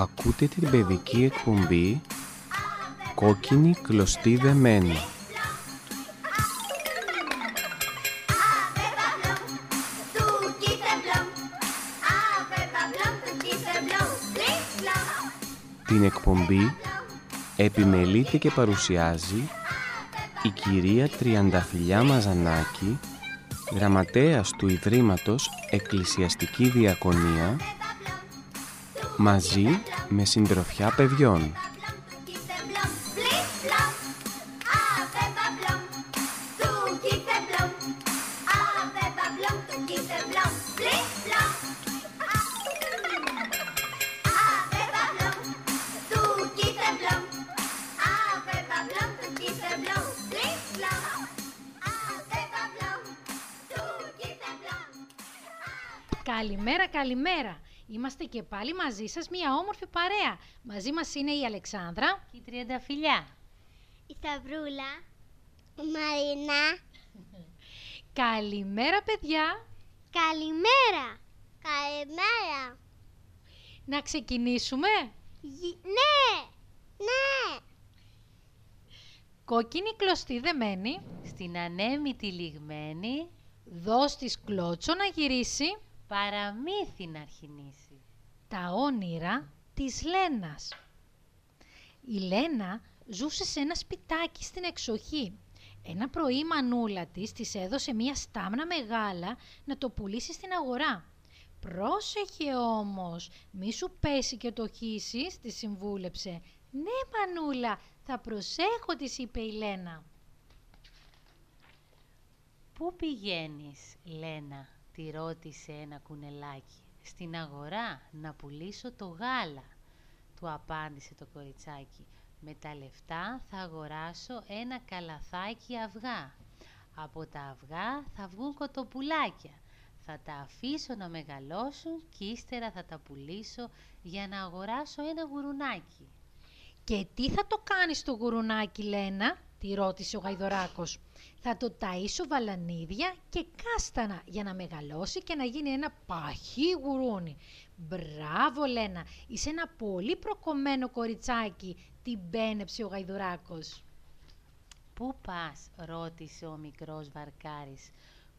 Ακούτε την παιδική εκπομπή «Κόκκινη κλωστή δεμένη». Την εκπομπή επιμελείται και παρουσιάζει η κυρία Τριανταφυλιά Μαζανάκη, γραμματέας του Ιδρύματος Εκκλησιαστική Διακονία, μαζί με συντροφιά παιδιών. Καλημέρα, καλημέρα. Είμαστε και πάλι μαζί σας μια όμορφη παρέα. Μαζί μας είναι η Αλεξάνδρα. Και η Τριανταφυλιά. Η Σταυρούλα. Η Μαρίνα. Καλημέρα, παιδιά. Καλημέρα. Καλημέρα. Να ξεκινήσουμε; Γι- Ναι. Ναι. Κόκκινη κλωστή δεμένη. Στην ανέμητη λιγμένη Δώσ' της κλώτσο να γυρίσει. Παραμύθι να αρχινήσει. Τα όνειρα της Λένας. Η Λένα ζούσε σε ένα σπιτάκι στην εξοχή. Ένα πρωί η μανούλα της της έδωσε μία στάμνα μεγάλα να το πουλήσει στην αγορά. «Πρόσεχε όμως, μη σου πέσει και το χύσεις», της συμβούλεψε. «Ναι, μανούλα, θα προσέχω», της είπε η Λένα. Πού πηγαίνεις, Λένα, τη ρώτησε ένα κουνελάκι. Στην αγορά να πουλήσω το γάλα, του απάντησε το κοριτσάκι. Με τα λεφτά θα αγοράσω ένα καλαθάκι αυγά. Από τα αυγά θα βγουν κοτοπουλάκια. Θα τα αφήσω να μεγαλώσουν και ύστερα θα τα πουλήσω για να αγοράσω ένα γουρουνάκι. «Και τι θα το κάνεις το γουρουνάκι, Λένα» τη ρώτησε ο γαϊδωράκος. «Θα το ταΐσω βαλανίδια και κάστανα για να μεγαλώσει και να γίνει ένα παχύ γουρούνι». «Μπράβο, Λένα, είσαι ένα πολύ προκομμένο κοριτσάκι», την πένεψε ο γαϊδωράκος. «Πού πας» ρώτησε ο μικρός βαρκάρης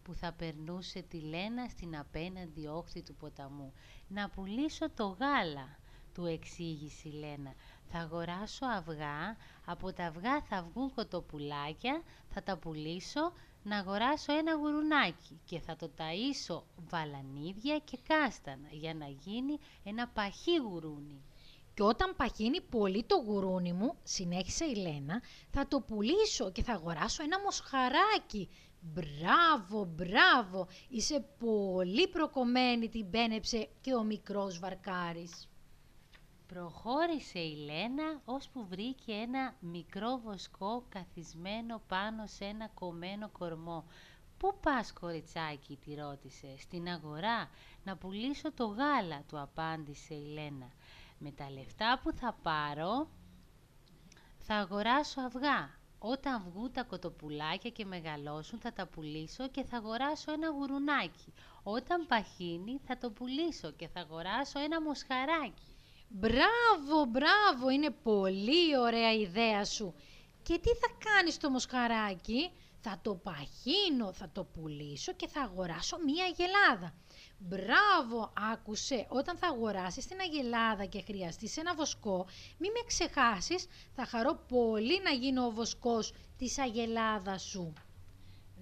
που θα περνούσε τη Λένα στην απέναντι όχθη του ποταμού. «Να πουλήσω το γάλα» του εξήγησε η Λένα. «Θα αγοράσω αυγά, από τα αυγά θα βγουν κοτοπουλάκια, θα τα πουλήσω, να αγοράσω ένα γουρουνάκι και θα το ταΐσω βαλανίδια και κάστανα για να γίνει ένα παχύ γουρούνι». «Και όταν παχύνει πολύ το γουρούνι μου», συνέχισε η Λένα, «θα το πουλήσω και θα αγοράσω ένα μοσχαράκι». «Μπράβο, μπράβο, είσαι πολύ προκομμένη», την πένεψε και ο μικρός βαρκάρης. Προχώρησε η Λένα ώσπου βρήκε ένα μικρό βοσκό καθισμένο πάνω σε ένα κομμένο κορμό. «Πού πας κοριτσάκι» τη ρώτησε. «Στην αγορά, να πουλήσω το γάλα» του απάντησε η Λένα. «Με τα λεφτά που θα πάρω θα αγοράσω αυγά. Όταν βγουν τα κοτοπουλάκια και μεγαλώσουν θα τα πουλήσω και θα αγοράσω ένα γουρουνάκι. Όταν παχύνει θα το πουλήσω και θα αγοράσω ένα μοσχαράκι». Μπράβο, μπράβο, είναι πολύ ωραία η ιδέα σου. Και τι θα κάνεις το μοσχαράκι, θα το παχύνω, θα το πουλήσω και θα αγοράσω μία αγελάδα. Μπράβο, άκουσε, όταν θα αγοράσεις την αγελάδα και χρειαστείς ένα βοσκό, μη με ξεχάσεις, θα χαρώ πολύ να γίνω ο βοσκός της αγελάδας σου.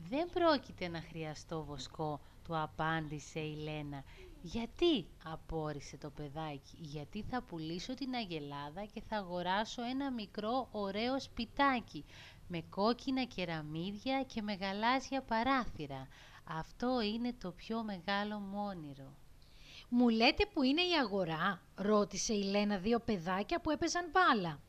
«Δεν πρόκειται να χρειαστώ βοσκό», του απάντησε η Λένα. «Γιατί» απόρρισε το παιδάκι. «Γιατί θα πουλήσω την αγελάδα και θα αγοράσω ένα μικρό ωραίο σπιτάκι με κόκκινα κεραμίδια και με γαλάζια παράθυρα. Αυτό είναι το πιο μεγάλο μου όνειρο». «Μου λέτε που είναι η αγορά» ρώτησε η Λένα δύο παιδάκια που έπαιζαν μπάλα.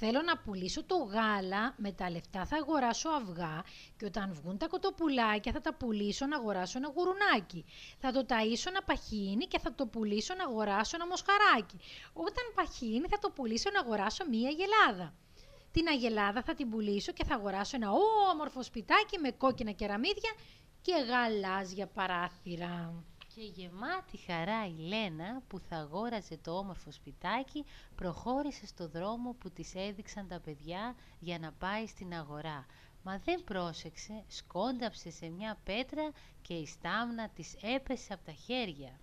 Θέλω να πουλήσω το γάλα, με τα λεφτά θα αγοράσω αυγά και όταν βγουν τα κοτοπουλάκια θα τα πουλήσω να αγοράσω ένα γουρουνάκι. Θα το ταΐσω να παχύνει και θα το πουλήσω να αγοράσω ένα μοσχαράκι. Όταν παχύνει θα το πουλήσω να αγοράσω μία γελάδα. Την αγελάδα θα την πουλήσω και θα αγοράσω ένα όμορφο σπιτάκι με κόκκινα κεραμίδια και γαλάζια παράθυρα. Και γεμάτη χαρά η Λένα που θα αγόραζε το όμορφο σπιτάκι προχώρησε στο δρόμο που της έδειξαν τα παιδιά για να πάει στην αγορά. Μα δεν πρόσεξε, σκόνταψε σε μια πέτρα και η στάμνα της έπεσε από τα χέρια.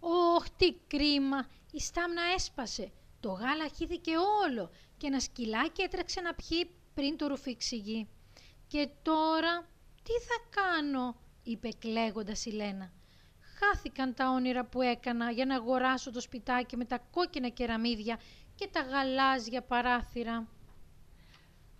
Ωχ, τι κρίμα! Η στάμνα έσπασε. Το γάλα χύθηκε όλο και ένα σκυλάκι έτρεξε να πιει πριν το ρουφήξει γη. «Και τώρα τι θα κάνω» είπε κλαίγοντας η Λένα. «Χάθηκαν τα όνειρα που έκανα για να αγοράσω το σπιτάκι με τα κόκκινα κεραμίδια και τα γαλάζια παράθυρα».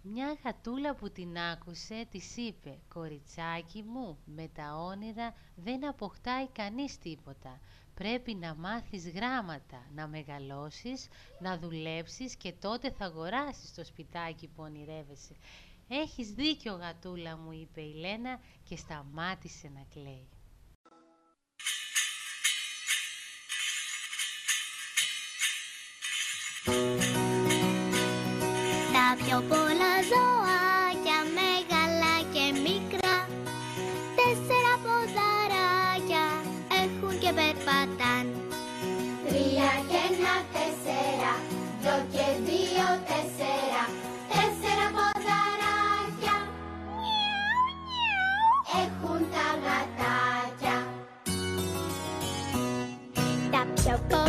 Μια γατούλα που την άκουσε της είπε «Κοριτσάκι μου, με τα όνειρα δεν αποκτάει κανείς τίποτα. Πρέπει να μάθεις γράμματα, να μεγαλώσεις, να δουλέψεις και τότε θα αγοράσεις το σπιτάκι που ονειρεύεσαι. «Έχεις δίκιο γατούλα μου» είπε η Λένα και σταμάτησε να κλαίει. Πιο πολλά ζωάκια μεγάλα και μικρά. Τέσσερα ποδαράκια έχουν και περπατάν. Τρία και ένα τέσσερα, δυο και δύο τέσσερα. Τέσσερα ποδαράκια. Έχουν τα γατάκια. Τα πιο πολλά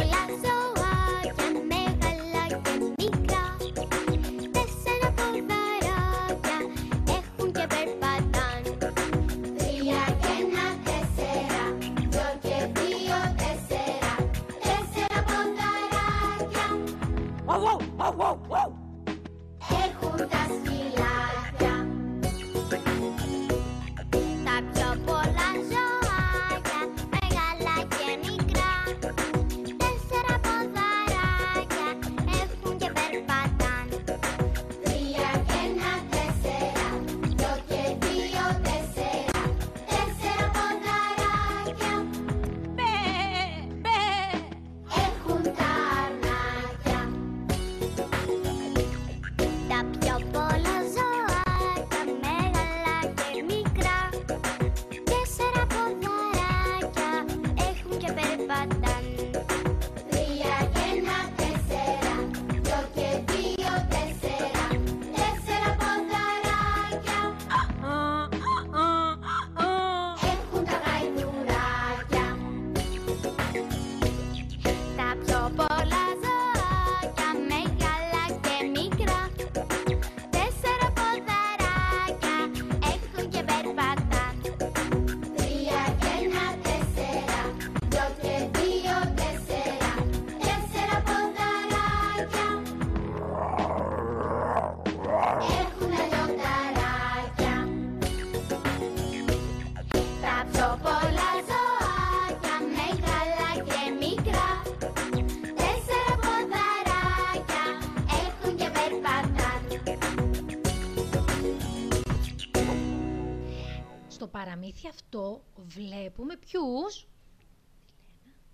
παραμύθι αυτό βλέπουμε ποιους;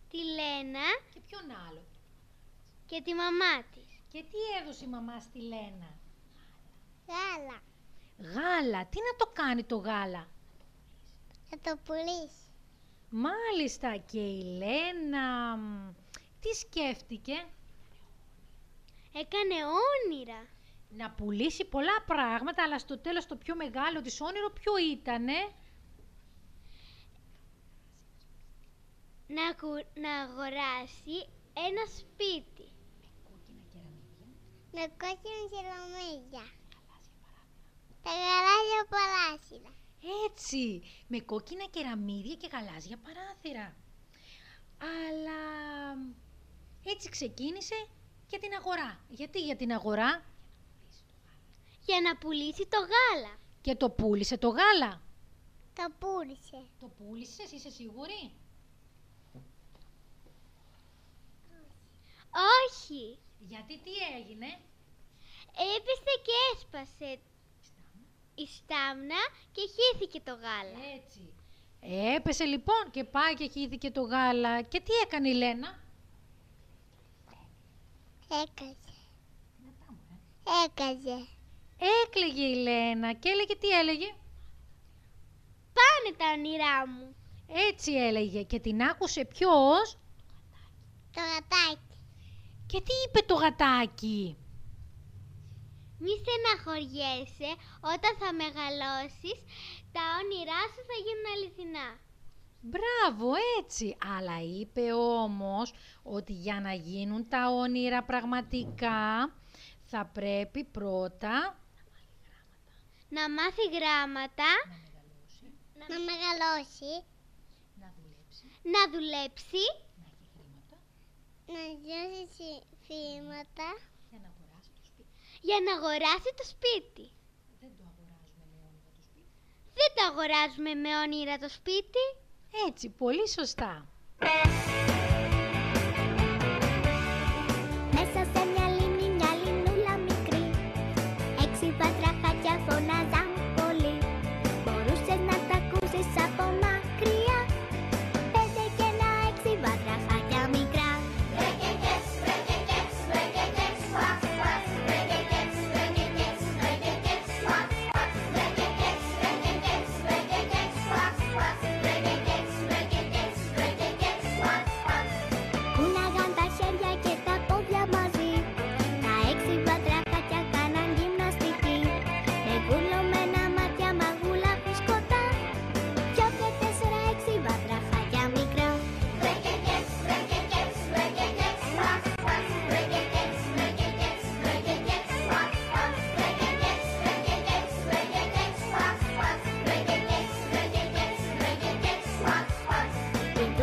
Τη Λένα και ποιον άλλο; και τη μαμά της Και τι έδωσε η μαμά στη Λένα; Γάλα Γάλα. Τι να το κάνει το γάλα; Θα το πουλήσει Μάλιστα και η Λένα μ, τι σκέφτηκε; Έκανε όνειρα Να πουλήσει πολλά πράγματα αλλά στο τέλος το πιο μεγάλο της όνειρο ποιο ήτανε; Να, κου- να αγοράσει ένα σπίτι με κόκκινα κεραμίδια τα γαλάζια παράσινα Έτσι, με κόκκινα κεραμίδια και γαλάζια παράθυρα. Αλλά μ, έτσι ξεκίνησε και την αγορά. Γιατί για την αγορά; Για να πουλήσει το γάλα και το πούλησε το γάλα. το πούλησε Το πούλησες, είσαι σίγουρη; Όχι Γιατί τι έγινε; έπεσε και έσπασε η στάμνα και χύθηκε το γάλα Έτσι. Έπεσε λοιπόν και πάει και χύθηκε το γάλα. Και τι έκανε η Λένα; Έκαζε. Έκαζε. Έκλαιγε η Λένα και έλεγε τι έλεγε; Πάνε τα όνειρά μου. Έτσι έλεγε και την άκουσε ποιος; Το γατάκι. Και τι είπε το γατάκι; Μη στεναχωριέσαι, όταν θα μεγαλώσεις, τα όνειρά σου θα γίνουν αληθινά. Μπράβο, έτσι. Αλλά είπε όμως ότι για να γίνουν τα όνειρα πραγματικά θα πρέπει πρώτα Να μάθει γράμματα, να μεγαλώσει, να δουλέψει, να δουλέψει, να έχει χρήματα να γιώσεις χρήματα για να αγοράσει το σπίτι. για να αγοράσει το σπίτι. Δεν το αγοράζουμε με όνειρα το σπίτι. Δεν το αγοράζουμε με όνειρα το σπίτι. Έτσι, πολύ σωστά.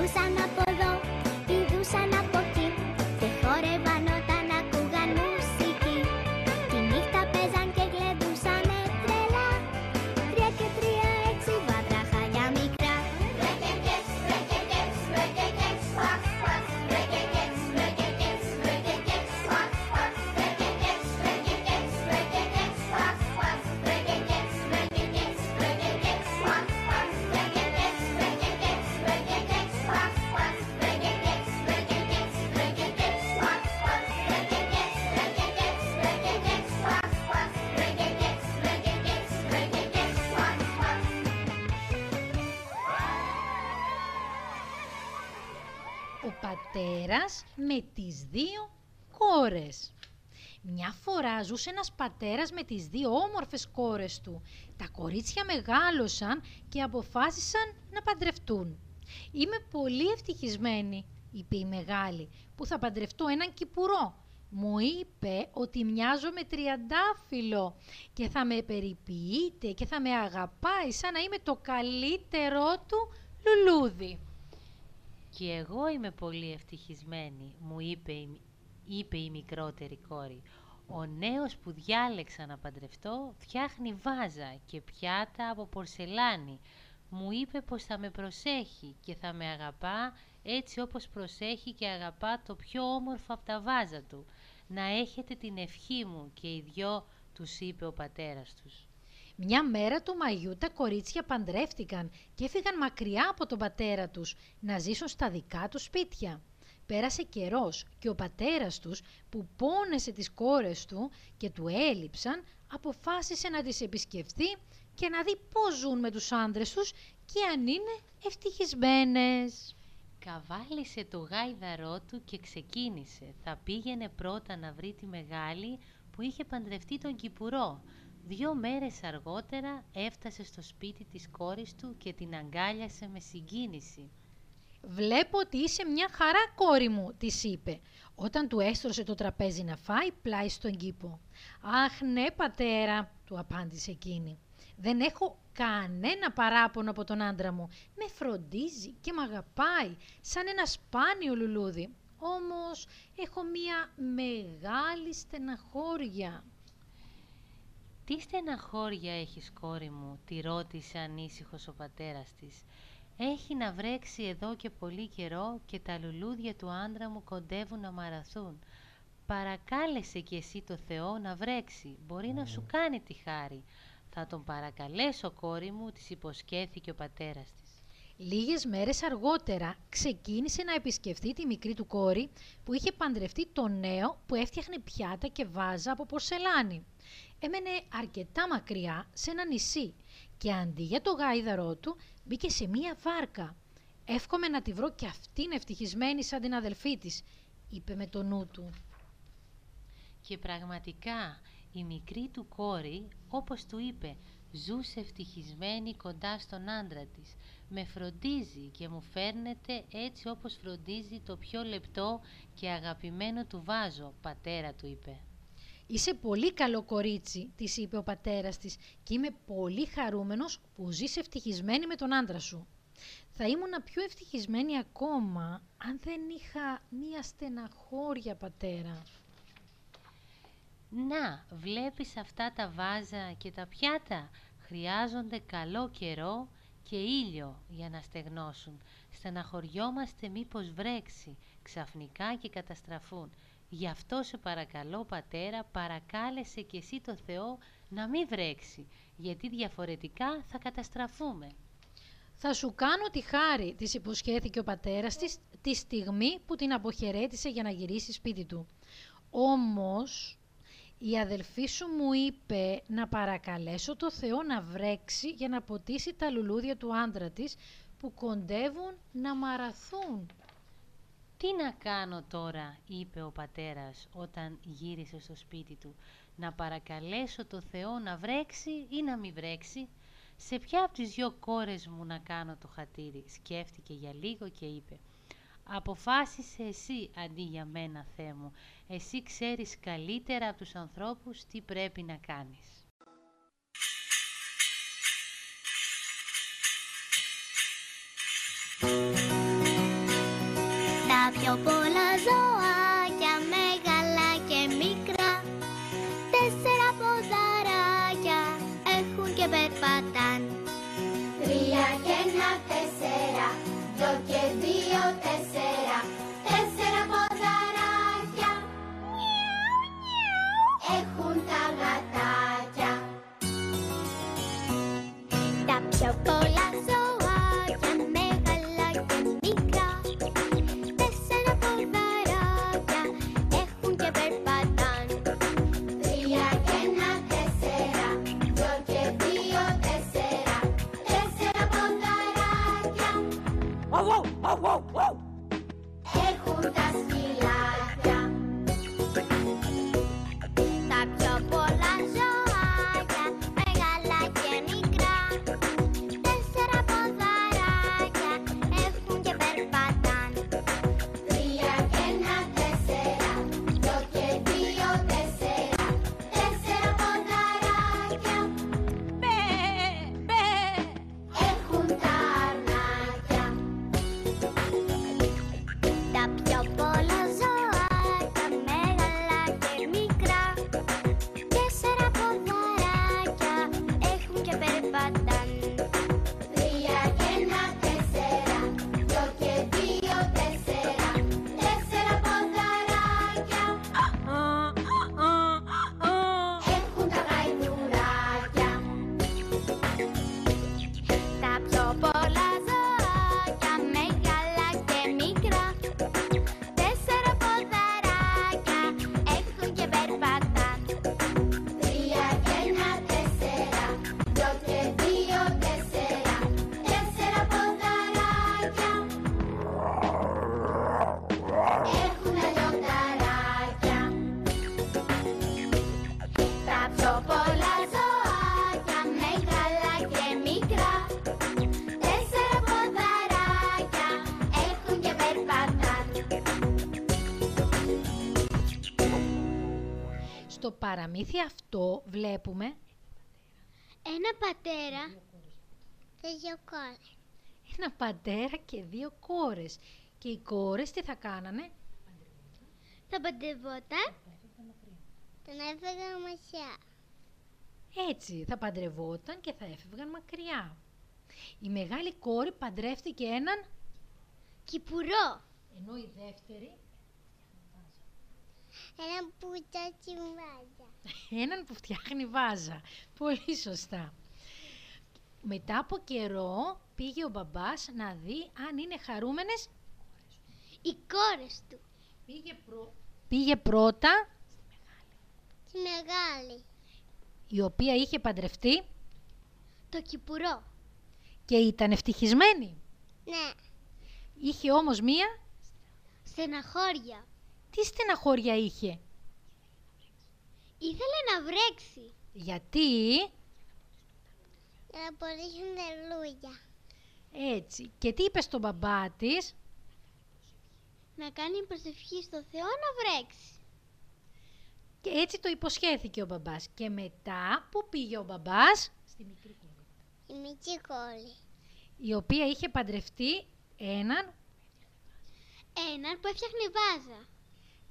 Πηδούσαν από Ο πατέρας με τις δύο κόρες. Μια φορά ζούσε ένας πατέρας με τις δύο όμορφες κόρες του. Τα κορίτσια μεγάλωσαν και αποφάσισαν να παντρευτούν. «Είμαι πολύ ευτυχισμένη», είπε η μεγάλη, «που θα παντρευτώ έναν κυπουρό. Μου είπε ότι μοιάζω με τριαντάφυλλο και θα με περιποιείται και θα με αγαπάει σαν να είμαι το καλύτερό του λουλούδι». «Και εγώ είμαι πολύ ευτυχισμένη», μου είπε η, είπε η μικρότερη κόρη. «Ο νέος που διάλεξα να παντρευτώ φτιάχνει βάζα και πιάτα από πορσελάνη. Μου είπε πως θα με προσέχει και θα με αγαπά έτσι όπως προσέχει και αγαπά το πιο όμορφο από τα βάζα του. Να έχετε την ευχή μου και οι δυο τους είπε ο πατέρας τους. Μια μέρα του Μαγιού τα κορίτσια παντρεύτηκαν και έφυγαν μακριά από τον πατέρα τους να ζήσουν στα δικά τους σπίτια. Πέρασε καιρός και ο πατέρας τους που πόνεσε τις κόρες του και του έλειψαν αποφάσισε να τις επισκεφθεί και να δει πώς ζουν με τους άντρες τους και αν είναι ευτυχισμένες. Καβάλισε το γάιδαρό του και ξεκίνησε. Θα πήγαινε πρώτα να βρει τη μεγάλη που είχε παντρευτεί τον Κυπουρό. Δύο μέρες αργότερα έφτασε στο σπίτι της κόρης του και την αγκάλιασε με συγκίνηση. «Βλέπω ότι είσαι μια χαρά κόρη μου», της είπε, όταν του έστρωσε το τραπέζι να φάει πλάι στον κήπο. «Αχ ναι πατέρα», του απάντησε εκείνη. «Δεν έχω κανένα παράπονο από τον άντρα μου. Με φροντίζει και με αγαπάει σαν ένα σπάνιο λουλούδι. Όμως έχω μια μεγάλη στεναχώρια». «Τι στεναχώρια έχεις κόρη μου» τη ρώτησε ανήσυχος ο πατέρας της. «Έχει να βρέξει εδώ και πολύ καιρό και τα λουλούδια του άντρα μου κοντεύουν να μαραθούν. Παρακάλεσε κι εσύ το Θεό να βρέξει, μπορεί να σου κάνει τη χάρη. Θα τον παρακαλέσω κόρη μου» της υποσχέθηκε ο πατέρας της. Λίγες μέρες αργότερα ξεκίνησε να επισκεφτεί τη μικρή του κόρη που είχε παντρευτεί τον νέο που έφτιαχνε πιάτα και βάζα από πορσελάνη. Έμενε αρκετά μακριά σε ένα νησί και αντί για το γάιδαρό του μπήκε σε μία βάρκα. Εύχομαι να τη βρω και αυτήν ευτυχισμένη σαν την αδελφή της, είπε με το νου του. Και πραγματικά η μικρή του κόρη, όπως του είπε, ζούσε ευτυχισμένη κοντά στον άντρα της. Με φροντίζει και μου φέρνεται έτσι όπως φροντίζει το πιο λεπτό και αγαπημένο του βάζο, πατέρα του είπε. «Είσαι πολύ καλό κορίτσι», της είπε ο πατέρας της «και είμαι πολύ χαρούμενος που ζεις ευτυχισμένη με τον άντρα σου». Θα ήμουν πιο ευτυχισμένη ακόμα αν δεν είχα μία στεναχώρια πατέρα. Να, βλέπεις αυτά τα βάζα και τα πιάτα; Χρειάζονται καλό καιρό και ήλιο για να στεγνώσουν. Στεναχωριόμαστε μήπως βρέξει ξαφνικά και καταστραφούν. Γι' αυτό σε παρακαλώ πατέρα παρακάλεσε και εσύ το Θεό να μην βρέξει, γιατί διαφορετικά θα καταστραφούμε. «Θα σου κάνω τη χάρη», της υποσχέθηκε ο πατέρας της τη στιγμή που την αποχαιρέτησε για να γυρίσει σπίτι του. Όμως η αδελφή σου μου είπε να παρακαλέσω το Θεό να βρέξει για να ποτίσει τα λουλούδια του άντρα της που κοντεύουν να μαραθούν. «Τι να κάνω τώρα», είπε ο πατέρας όταν γύρισε στο σπίτι του, «να παρακαλέσω το Θεό να βρέξει ή να μην βρέξει» Σε ποια από τις δυο κόρες μου να κάνω το χατήρι, σκέφτηκε για λίγο και είπε «Αποφάσισε εσύ αντί για μένα, Θεέ μου. Εσύ ξέρεις καλύτερα από τους ανθρώπους τι πρέπει να κάνεις». Τα πιο πολλά ζωάκια Στο παραμύθι αυτό βλέπουμε. Ένα πατέρα και δύο κόρες. Ένα πατέρα και δύο κόρες. Και οι κόρες τι θα κάνανε, Θα παντρευόταν. Τον έφεγαν μακριά. Έτσι θα παντρευόταν και θα έφευγαν μακριά. Η μεγάλη κόρη παντρεύτηκε έναν, Κυπουρό. Ενώ η δεύτερη Ένα που τα τσιμβάζα έναν που φτιάχνει βάζα. Πολύ σωστά. Μετά από καιρό πήγε ο μπαμπάς να δει αν είναι χαρούμενες. Οι κόρες του Πήγε, πήγε πρώτα, Τη μεγάλη η οποία είχε παντρευτεί Το κυπουρό και ήταν ευτυχισμένη. Ναι Είχε όμως μία... Στεναχώρια. Τι στεναχώρια είχε; Ήθελε να βρέξει. Γιατί... Για να απορρίξουν λουλούδια. Έτσι. Και τι είπε στον μπαμπά της; Να κάνει προσευχή στο Θεό να βρέξει. Και έτσι το υποσχέθηκε ο μπαμπάς. Και μετά, πού πήγε ο μπαμπάς, στη μικρή κόρη, Η μικρή κόρη. η οποία είχε παντρευτεί έναν Έναν που έφτιαχνε βάζα.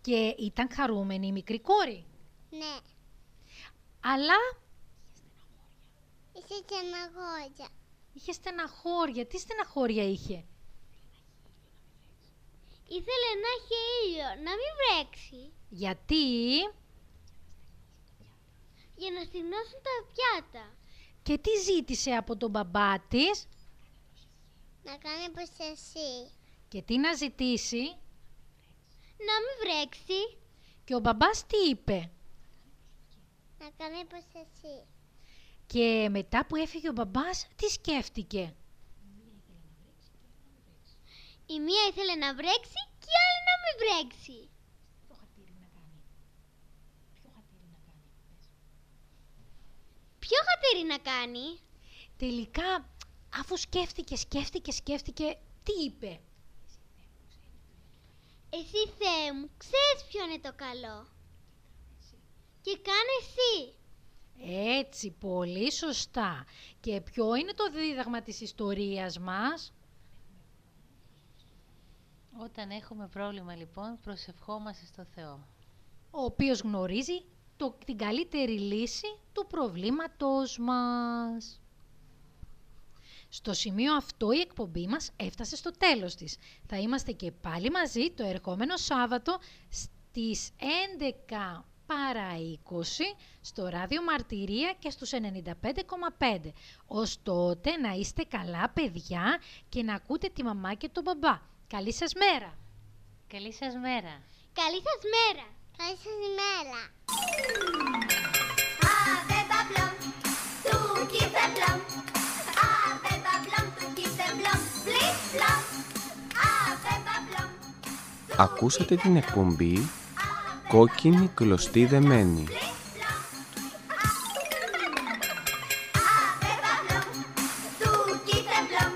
Και ήταν χαρούμενη η μικρή κόρη. Ναι. Αλλά Είσαι στεναχώρια. είχε στεναχώρια. Τι στεναχώρια είχε; Ήθελε να έχει ήλιο, να μην βρέξει. Γιατί; Για να στεγνώσουν τα πιάτα. και τι ζήτησε από τον μπαμπά της; Να κάνει προστασία. και τι να ζητήσει; Να μην βρέξει. και ο μπαμπάς τι είπε; Να κάνει προστασία. Και μετά που έφυγε ο μπαμπάς, τι σκέφτηκε; Η μία ήθελε να βρέξει και η άλλη να μην βρέξει. Ποιο χατήρι να κάνει; Τελικά, αφού σκέφτηκε, σκέφτηκε, σκέφτηκε, τι είπε; Εσύ Θεέ μου, ξέρεις ποιο είναι το καλό; Και κάνε εσύ. Έτσι, πολύ σωστά. Και ποιο είναι το δίδαγμα της ιστορίας μας; Όταν έχουμε πρόβλημα λοιπόν προσευχόμαστε στο Θεό. ο οποίος γνωρίζει το, την καλύτερη λύση του προβλήματος μας. Στο σημείο αυτό η εκπομπή μας έφτασε στο τέλος της. Θα είμαστε και πάλι μαζί το ερχόμενο Σάββατο στις 11 παρά 20 στο ράδιο Μαρτυρία και στους 95,5. Ως τότε να είστε καλά παιδιά και να ακούτε τη μαμά και τον μπαμπά. Καλή σας μέρα! Καλή σας μέρα! Καλή σας μέρα. Καλή σας ημέρα. Ακούσατε την εκπομπή «Κόκκινη κλωστή δεμένη» Ave Babylon, tu qui fais blanc.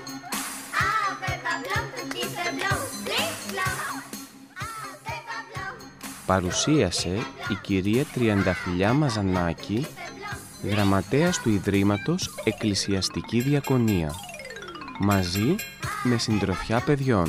Ave Babylon, tu qui fais blanc. Blip blanc. Ave Babylon, παρουσίασε η κυρία Τριανταφυλιά Μαζανάκη, γραμματέας του Ιδρύματος Εκκλησιαστική Διακονία, μαζί με συντροφιά παιδιών.